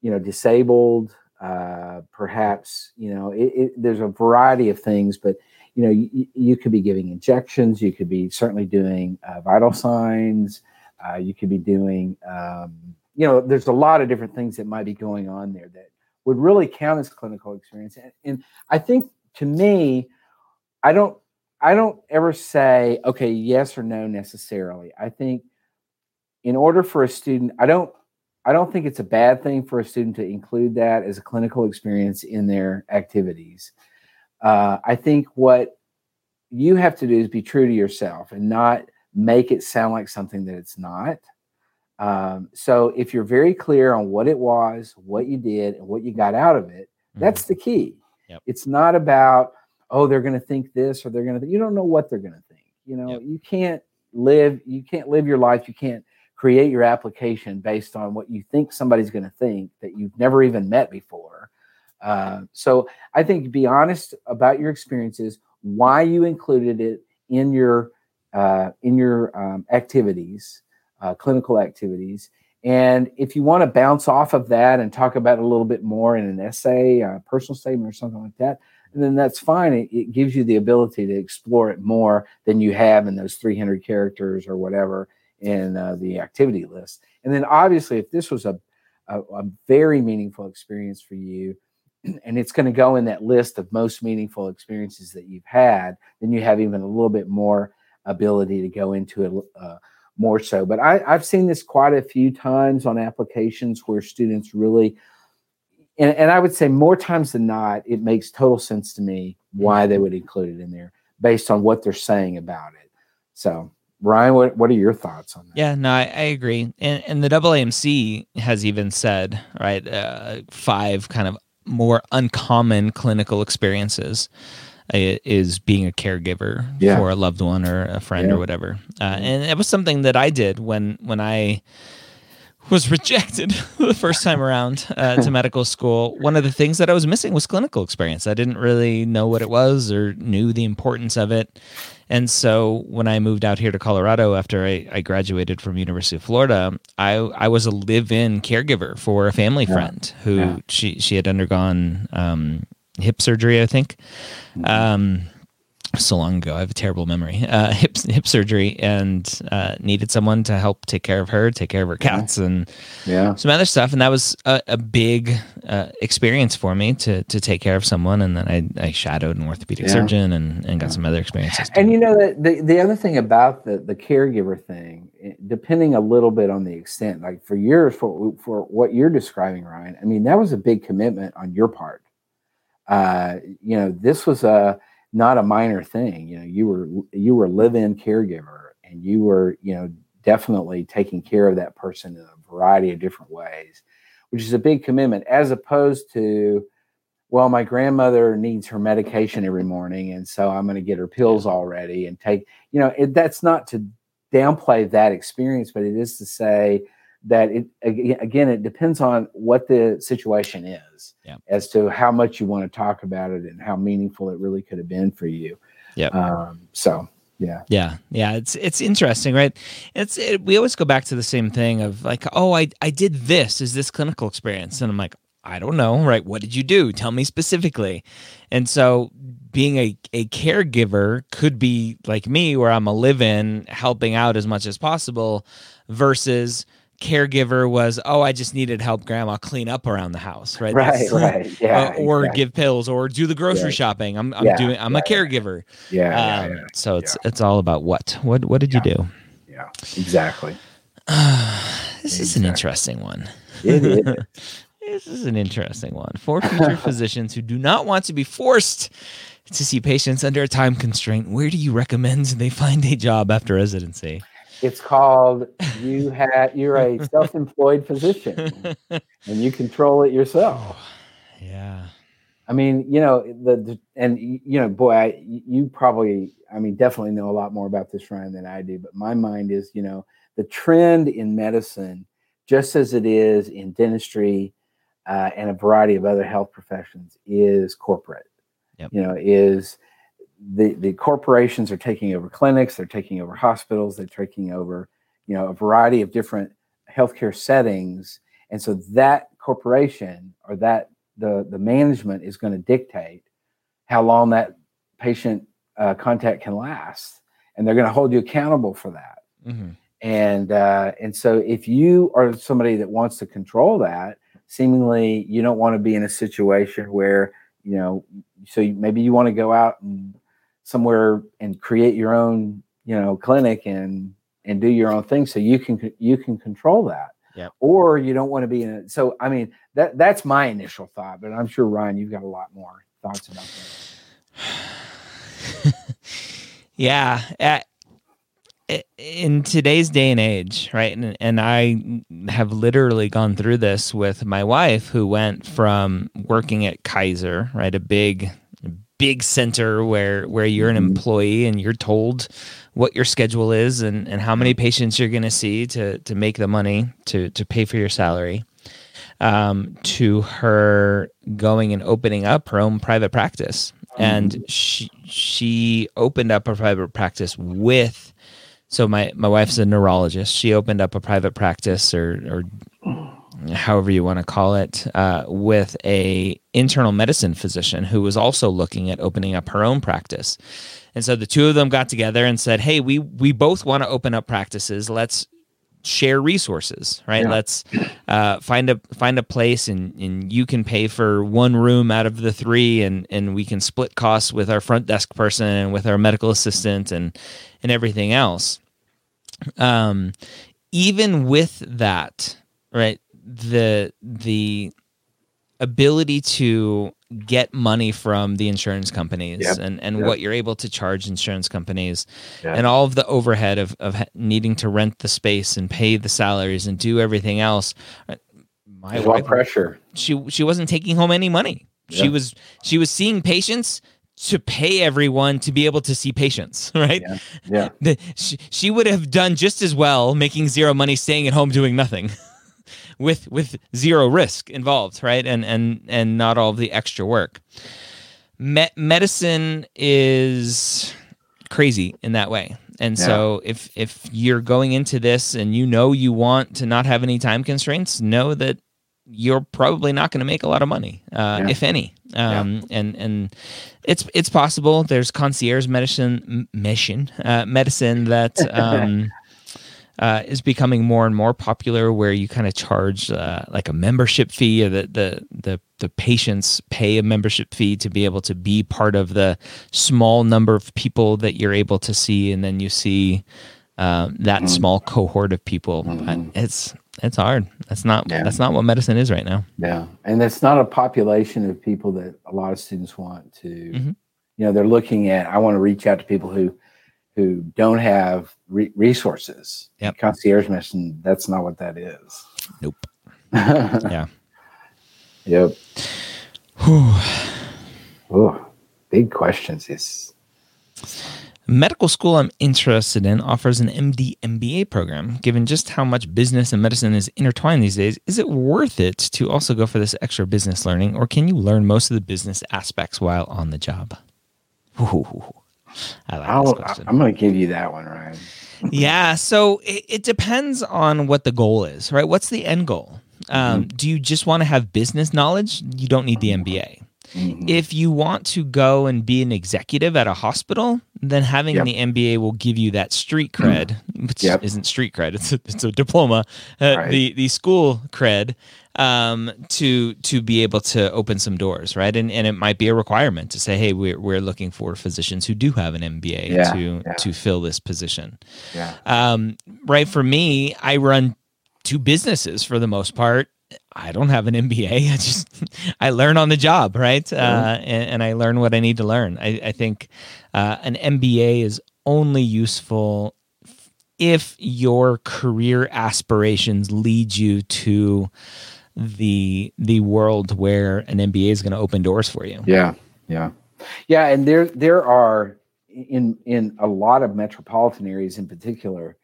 you know disabled uh, perhaps you know it, it, there's a variety of things but you know you, you, could be giving injections you could be certainly doing uh, vital signs uh, you could be doing um, you know, there's a lot of different things that might be going on there that would really count as clinical experience. And, and I think to me, I don't I don't ever say okay yes or no necessarily. I think in order for a student, I don't I don't think it's a bad thing for a student to include that as a clinical experience in their activities. Uh, I think what you have to do is be true to yourself and not make it sound like something that it's not. Um, so if you're very clear on what it was, what you did, and what you got out of it, mm-hmm. that's the key. Yep. It's not about oh they're going to think this or they're going to. You don't know what they're going to think. You know, yep. you can't live. You can't live your life. You can't create your application based on what you think somebody's going to think that you've never even met before. Uh, so I think be honest about your experiences, why you included it in your uh, in your um, activities uh, clinical activities. And if you want to bounce off of that and talk about it a little bit more in an essay, a personal statement, or something like that, then that's fine. It, it, gives you the ability to explore it more than you have in those 300 characters or whatever in uh, the activity list. And then, obviously, if this was a, a, a very meaningful experience for you, (clears throat) and it's going to go in that list of most meaningful experiences that you've had, then you have even a little bit more ability to go into it. Uh, more so. But I, I've seen this quite a few times on applications where students really, and, and I would say more times than not, it makes total sense to me why they would include it in there based on what they're saying about it. So, Ryan, what, what are your thoughts on that? Yeah, no, I, I agree. And, and the AAMC has even said, right, uh, five kind of more uncommon clinical experiences is being a caregiver yeah. for a loved one or a friend yeah. or whatever. Uh, and it was something that I did when when I was (laughs) rejected (laughs) the first time around uh, to (laughs) medical school. One of the things that I was missing was clinical experience. I didn't really know what it was or knew the importance of it. And so when I moved out here to Colorado after I, I graduated from University of Florida, I I was a live-in caregiver for a family yeah. friend who she she had undergone um, hip surgery, I think. Um, so long ago. I have a terrible memory. Uh, (laughs) hip hip surgery and uh, needed someone to help take care of her, take care of her cats, yeah. and yeah, some other stuff. And that was a, a big uh, experience for me to to take care of someone. And then I, I shadowed an orthopedic yeah. surgeon and, and got yeah. some other experiences. Too. And you know the, the the other thing about the the caregiver thing, eh, depending a little bit on the extent, like for yours, for for what you're describing, Ryan. I mean, that was a big commitment on your part. Uh, you know, this was a not a minor thing. You know, you were you were live-in caregiver, and you were you know definitely taking care of that person in a variety of different ways, which is a big commitment, as opposed to, well, my grandmother needs her medication every morning, and so I'm going to get her pills already and take. You know, it, that's not to downplay that experience, but it is to say that it again it depends on what the situation is yeah. as to how much you want to talk about it and how meaningful it really could have been for you. Yeah. Um, so yeah. Yeah. Yeah. It's it's interesting right? It's it, we always go back to the same thing of like oh i i did this. Is this clinical experience? And i'm like i don't know right? What did you do? Tell me specifically. And so being a, a caregiver could be like me where i'm a live-in helping out as much as possible versus caregiver was, oh, I just needed help grandma clean up around the house, right? Right, right. Yeah. Uh, or exactly. give pills or do the grocery yeah. shopping. I'm, I'm yeah, doing, I'm yeah, a caregiver. Yeah. Um, so it's, it's all about what, what, what did you do? Yeah, exactly. Uh, (sighs) this exactly. is an interesting one. It is. (laughs) this is an interesting one. For future (laughs) physicians who do not want to be forced to see patients under a time constraint, where do you recommend they find a job after residency? It's called you (laughs) had you're a self-employed physician and you control it yourself. Yeah. I mean, you know, the, the and you know, boy, I, you probably, I mean, definitely know a lot more about this, Ryan, than I do. But my mind is, you know, the trend in medicine, just as it is in dentistry uh, and a variety of other health professions, is corporate. Yep. You know, is the the corporations are taking over clinics, they're taking over hospitals, they're taking over you know a variety of different healthcare settings, and so that corporation or that the the management is going to dictate how long that patient uh, contact can last, and they're going to hold you accountable for that. Mm-hmm. And uh, and so if you are somebody that wants to control that, seemingly you don't want to be in a situation where you know so maybe you want to go out and somewhere and create your own you know clinic and and do your own thing so you can you can control that. Yeah or you don't want to be in it so i mean that that's my initial thought but i'm sure ryan you've got a lot more thoughts about that. (sighs) Yeah At, in today's day and age right and, and i have literally gone through this with my wife who went from working at kaiser right a big big center where where you're an mm-hmm. employee and you're told what your schedule is and, and how many patients you're going to see to to make the money to to pay for your salary um, to her going and opening up her own private practice and mm-hmm. she she opened up a private practice with so my my wife's a neurologist she opened up a private practice or or however you want to call it, uh, with a internal medicine physician who was also looking at opening up her own practice. And so the two of them got together and said, "Hey, we we both want to open up practices. Let's share resources, right? Yeah. Let's uh, find a find a place, and and you can pay for one room out of the three, and and we can split costs with our front desk person and with our medical assistant and and everything else." Um, even with that, right? The the ability to get money from the insurance companies yep. and, and yep. what you're able to charge insurance companies yep. and all of the overhead of, of needing to rent the space and pay the salaries and do everything else. Uh, my There's wife, pressure. She she wasn't taking home any money. She was she was seeing patients to pay everyone to be able to see patients, (laughs) right? Yeah. yeah. The, she, she would have done just as well making zero money staying at home doing nothing. (laughs) with with zero risk involved, right? And and and not all of the extra work. Me- medicine is crazy in that way. And yeah. so if if you're going into this and you know you want to not have any time constraints, know that you're probably not going to make a lot of money, uh, Yeah. if any. Um, And and it's it's possible. There's concierge medicine m- medicine uh, medicine that (laughs) um, uh, is becoming more and more popular, where you kind of charge uh, like a membership fee, or the the the the patients pay a membership fee to be able to be part of the small number of people that you're able to see, and then you see um, that small cohort of people. But it's it's hard. That's not Yeah. that's not what medicine is right now. Yeah, and that's not a population of people that a lot of students want to. Mhm. You know, they're looking at. I want to reach out to people who who don't have re- resources. Yep. Concierge medicine. That's not what that is. Nope. (laughs) yeah. Yep. Whew. Oh, big questions. Is Medical school I'm interested in offers an MD MBA program. Given just how much business and medicine is intertwined these days, is it worth it to also go for this extra business learning, or can you learn most of the business aspects while on the job? Ooh, I like this I'll, question. I'm going to give you that one, Ryan. yeah, so it, it depends on what the goal is, right? What's the end goal? Um, Do you just want to have business knowledge? You don't need the MBA. Mhm. If you want to go and be an executive at a hospital, then having Yep. the MBA will give you that street (clears throat) cred, which Yep. isn't street cred; it's a, it's a diploma. Uh, Right. The the school cred um, to to be able to open some doors, right? And and it might be a requirement to say, hey, we're we're looking for physicians who do have an MBA Yeah, to yeah. to fill this position. Yeah. Um, right for me, I run two businesses for the most part. I don't have an MBA. (laughs) I just I learn on the job, right? Uh, and, and I learn what I need to learn. I, I think uh, an MBA is only useful if your career aspirations lead you to the the world where an MBA is going to open doors for you. Yeah, yeah, yeah. And there there are in in a lot of metropolitan areas, in particular,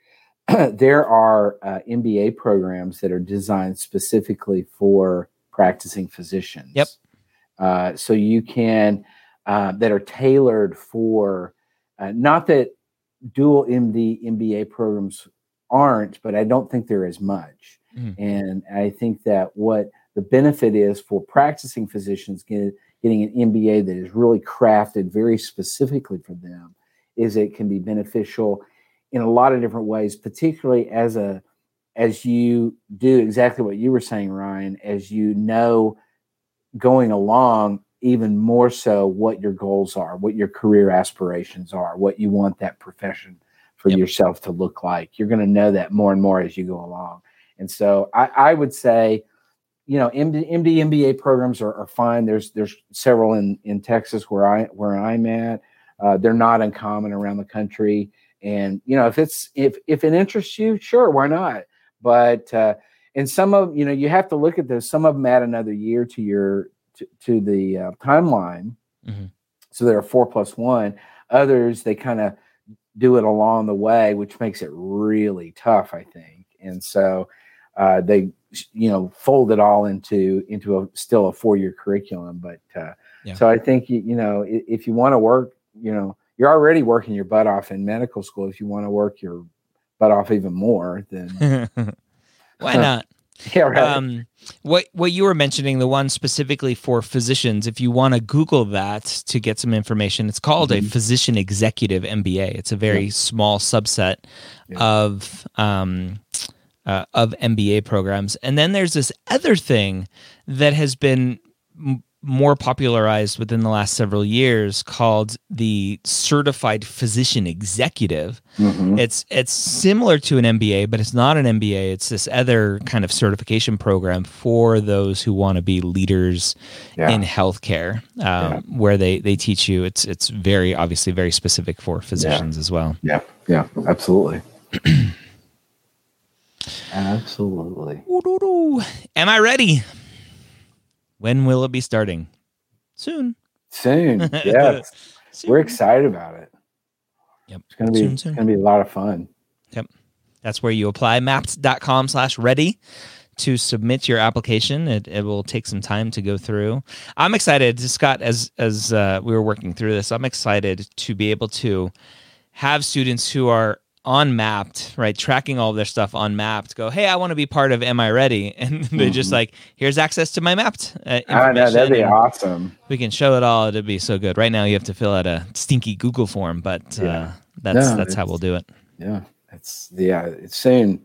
(clears throat) there are uh, MBA programs that are designed specifically for practicing physicians. Yep. Uh, so you can uh, that are tailored for uh, not that dual MD MBA programs aren't, but I don't think there is much. Mhm. And I think that what the benefit is for practicing physicians get, getting an MBA that is really crafted very specifically for them is it can be beneficial in a lot of different ways, particularly as a as you do exactly what you were saying, Ryan, as you know going along even more so what your goals are, what your career aspirations are, what you want that profession for Yep. yourself to look like. You're going to know that more and more as you go along. And so I, I would say, you know, MD, MD MBA programs are, are fine. There's there's several in in Texas where I where I'm at. Uh, they're not uncommon around the country. And you know, if it's if if it interests you, sure, why not? But uh, and some of you know, you have to look at this. Some of them add another year to your to, to the uh, timeline. Mhm. So there are four plus one. Others they kind of do it along the way, which makes it really tough, I think. And so uh, they you know fold it all into into a still a four year curriculum. But uh, Yeah. so I think you, you know if you want to work, you know you're already working your butt off in medical school. If you want to work your butt off even more, then (laughs) Why not? (laughs) yeah, right. um, what what you were mentioning, the one specifically for physicians, if you want to Google that to get some information, it's called a Mhm. physician executive MBA. It's a very small subset Yeah. of um, uh, of MBA programs, and then there's this other thing that has been m- more popularized within the last several years called the certified physician executive Mhm. it's it's similar to an MBA, but it's not an MBA. It's this other kind of certification program for those who want to be leaders yeah. in healthcare, um, where they they teach you. It's it's very obviously very specific for physicians as well. yeah, yeah, absolutely, (clears throat) absolutely. Am I ready? When will it be starting? Soon. Soon, (laughs) Yeah. Soon. we're excited about it. Yep. It's gonna be Soon, soon. gonna be a lot of fun. Yep. That's where you apply mappd.com slash ready to submit your application. It, it will take some time to go through. I'm excited, Scott, as as uh, we were working through this, I'm excited to be able to have students who are on Mappd, right, tracking all their stuff on Mappd go, hey, I want to be part of Am I Ready? (laughs) And they mm-hmm. just like, here's access to my Mappd uh, information. know, that'd be awesome. We can show it all. It'd be so good. Right now, you have to fill out a stinky Google form, but uh, yeah. that's no, that's how we'll do it. Yeah, it's yeah, it's soon.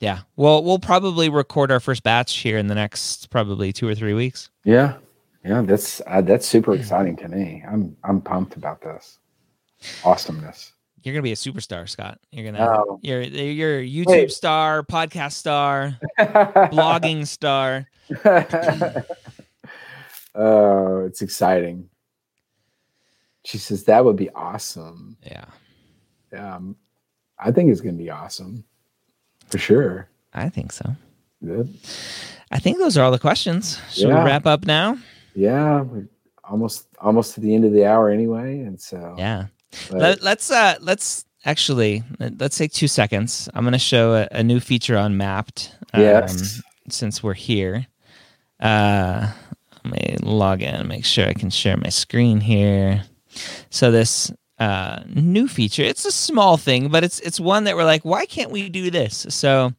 Yeah, well, we'll probably record our first batch here in the next probably two or three weeks. Yeah, yeah, that's uh, that's super exciting to me. I'm I'm pumped about this awesomeness. You're gonna be a superstar, Scott. You're gonna oh. you're you're a YouTube Wait. star, podcast star, blogging (laughs) star. (laughs) oh, it's exciting. She says that would be awesome. Yeah. Um, I think it's gonna be awesome. For sure. I think so. Good. I think those are all the questions. Should yeah. we wrap up now? Yeah, almost almost to the end of the hour anyway, and so yeah. Let, us uh let's actually let's take two seconds. I'm going to show a, a, new feature on Mappd. Um, yes. Since we're here, uh, let me log in. Make sure I can share my screen here. So this uh, new feature, it's a small thing, but it's it's one that we're like, why can't we do this? So,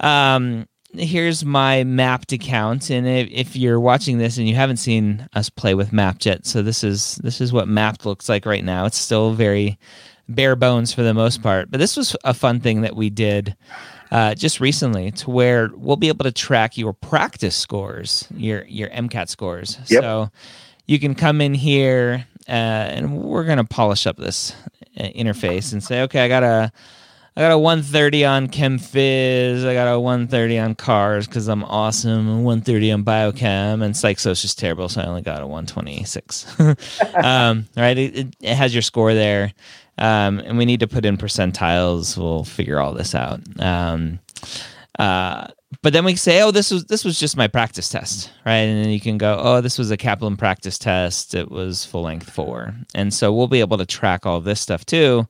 um, here's my Mappd account and if, if, you're watching this and you haven't seen us play with Mappd yet so this is this is what Mappd looks like right now it's still very bare bones for the most part but this was a fun thing that we did uh, just recently to where we'll be able to track your practice scores your your mcat scores yep. so you can come in here uh, and we're going to polish up this uh, interface and say okay i got a I got a 130 on Chem Phys. I got a 130 on Cars because I'm awesome. 130 on Biochem, and Psychos just terrible, so I only got a 126. (laughs) um, right? It, it, has your score there, um, and we need to put in percentiles. We'll figure all this out. Um, uh, but then we say, oh, this was this was just my practice test, right? And then you can go, oh, this was a Kaplan practice test. It was full length four, and so we'll be able to track all this stuff too.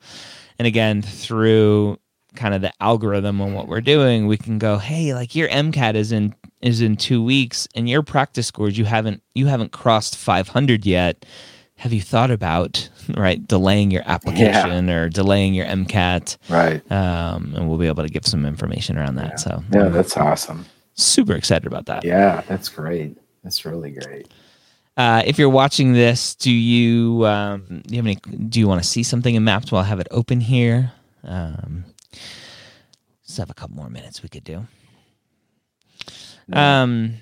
And again, through kind of the algorithm and what we're doing, we can go, hey, like your MCAT is in is in two weeks, and your practice scores you haven't you haven't crossed 500 yet. Have you thought about (laughs) right delaying your application yeah. or delaying your MCAT? Right. Um, and we'll be able to give some information around that. Yeah. So yeah, that's awesome. Super excited about that. Yeah, that's great. That's really great. Uh, if you're watching this, do you um, do you have any? Do you want to see something in Mappd? while I have it open here? Um, let's have a couple more minutes. We could do. Um,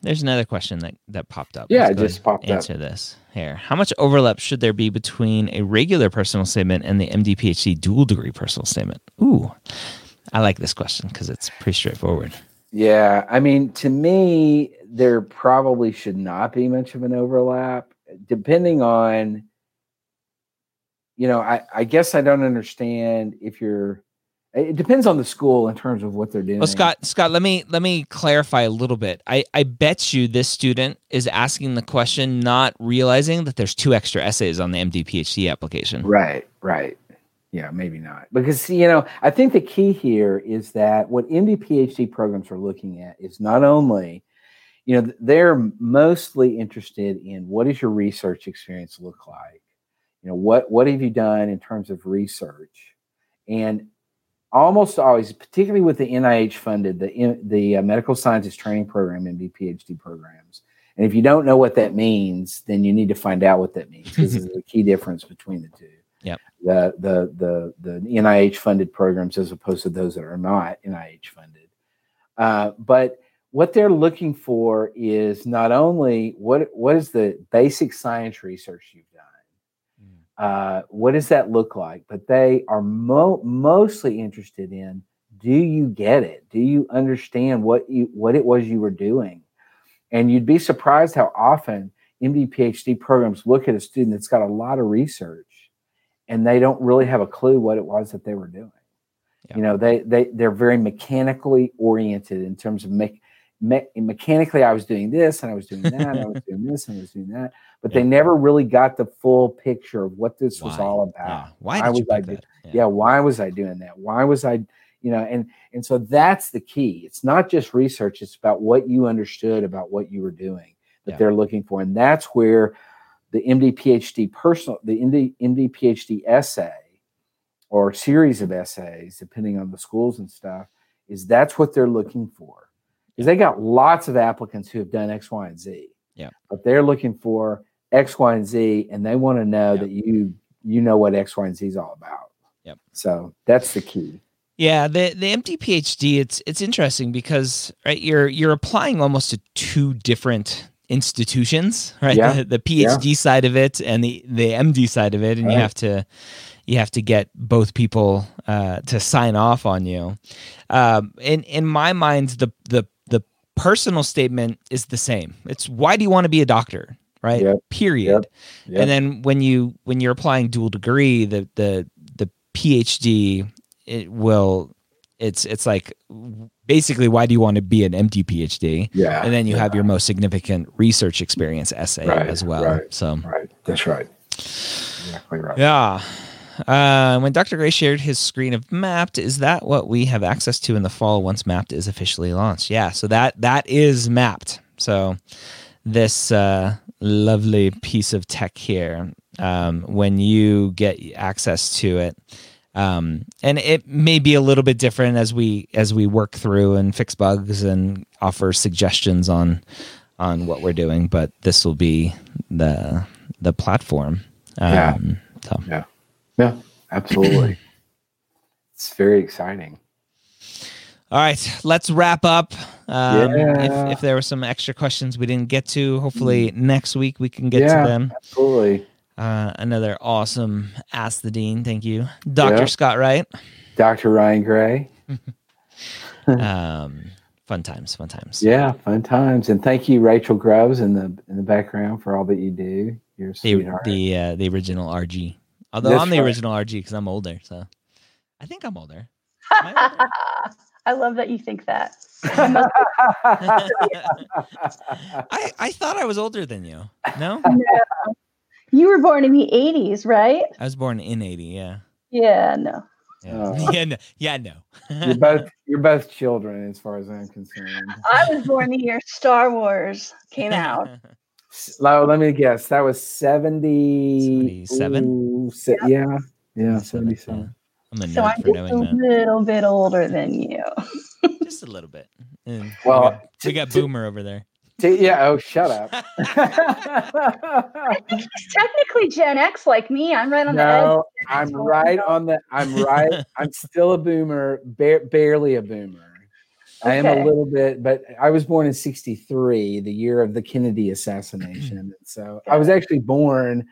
there's another question that that popped up. Yeah, it just popped answer up. Answer this here. How much overlap should there be between a regular personal statement and the MD PhD dual degree personal statement? Ooh, I like this question because it's pretty straightforward. Yeah, I mean, to me, there probably should not be much of an overlap, depending on. You know, I, I guess I don't understand if you're. It depends on the school in terms of what they're doing. Well, Scott, Scott, let me let me clarify a little bit. I I bet you this student is asking the question, not realizing that there's two extra essays on the MD PhD application. Right, right yeah, maybe not. Because you know, I think the key here is that what MD PhD programs are looking at is not only, you know, they're mostly interested in what does your research experience look like? You know, what what have you done in terms of research? And almost always, particularly with the NIH funded, the the uh, medical sciences training program, MD PhD programs. And if you don't know what that means, then you need to find out what that means. This is the key difference between the two the the the the NIH funded programs as opposed to those that are not NIH funded. Uh, but what they're looking for is not only what what is the basic science research you've done, mm. uh, what does that look like? But they are mo- mostly interested in do you get it? Do you understand what you what it was you were doing? And you'd be surprised how often MD PhD programs look at a student that's got a lot of research and they don't really have a clue what it was that they were doing. Yeah. You know, they they they're very mechanically oriented in terms of me, me, mechanically. I was doing this and I was doing that. I was (laughs) doing this and I was doing that, but yeah. they never really got the full picture of what this why? was all about. Yeah. Why, why was I do, yeah. why was I doing that? Why was I, you know, and and so that's the key. It's not just research; it's about what you understood about what you were doing that they're looking for, and that's where the MD PhD personal, the MD, MD PhD essay or series of essays, depending on the schools and stuff, is that's what they're looking for. Because they got lots of applicants who have done X, Y, and Z. Yeah. But they're looking for X, Y, and Z, and they want to know that you you know what X, Y, and Z is all about. Yep. So that's the key. Yeah, the the MD PhD it's it's interesting because right you're you're applying almost to two different institutions, right? Yeah. The, the PhD yeah. side of it and the the MD side of it, and right. you have to you have to get both people uh, to sign off on you. Um, in in my mind, the the the personal statement is the same. It's why do you want to be a doctor, right? Yep. Period. Yep. Yep. And then when you when you're applying dual degree, the the the PhD it will it's it's like basically why do you want to be an MD PhD? Yeah. And then you yeah. have your most significant research experience essay right, as well. Right, so right. That's right. Exactly right. Yeah. Uh, when Dr. Gray shared his screen of Mappd, is that what we have access to in the fall once Mappd is officially launched? Yeah, so that that is Mappd. So this uh, lovely piece of tech here, um, when you get access to it, um, and it may be a little bit different as we as we work through and fix bugs and offer suggestions on on what we're doing. But this will be the the platform. Um, yeah. So. Yeah. Yeah. Absolutely. (clears throat) it's very exciting. All right, let's wrap up. Um, yeah. if, if there were some extra questions we didn't get to, hopefully next week we can get yeah, to them. Absolutely. Uh, another awesome Ask the Dean. Thank you, Dr. Scott Wright. Dr. Ryan Gray. (laughs) um, fun times, fun times. Yeah, fun times. And thank you, Rachel Grubbs, in the in the background for all that you do. You're sweetheart. The the, uh, the original RG. Although That's I'm the right. original RG because I'm older, so I think I'm older. I, (laughs) I love that you think that. (laughs) I I thought I was older than you. No? no. You were born in the 80s, right? I was born in 80, yeah. Yeah, no. Yeah, oh. (laughs) yeah, no. Yeah, no. (laughs) you're both you're both children as far as I'm concerned. I was born the year Star Wars came out. (laughs) Well, let me guess. That was 77? Se- yeah. Yeah, 77. Yeah. I'm a so I'm just a that. little bit older than you. just a little bit. And well, we got, we got Boomer over there yeah. Oh, shut up. (laughs) (laughs) He's technically Gen X like me. I'm right on no, the edge. No, I'm right on the. I'm right. (laughs) I'm still a boomer, ba- barely a boomer. Okay. I am a little bit, but I was born in '63, the year of the Kennedy assassination. so I was actually born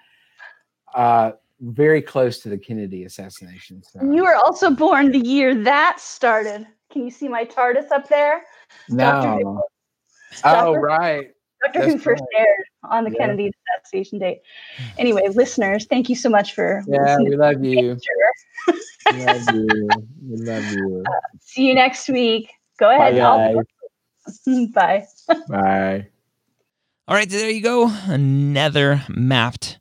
uh, very close to the Kennedy assassination. So. You were also born the year that started. Can you see my TARDIS up there? No. Oh, right. Doctor Who first right. aired on the yeah. Kennedy assassination date. Anyway, listeners, thank you so much for. Yeah, we love you. we love you. We love you. Uh, see you next week. Go ahead. Bye. (laughs) Bye. Bye. All right, there you go. Another Mappd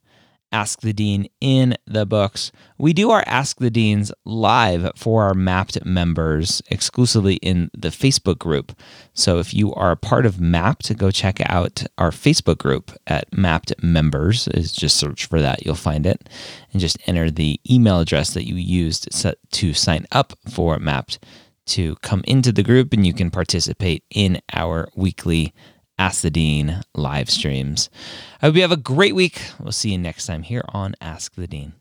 Ask the Dean in the books. We do our Ask the Deans live for our Mappd members exclusively in the Facebook group. So if you are a part of Mappd, go check out our Facebook group at Mappd Members. Is just search for that, you'll find it, and just enter the email address that you used to sign up for Mappd to come into the group, and you can participate in our weekly Ask the Dean live streams. I hope you have a great week. We'll see you next time here on Ask the Dean.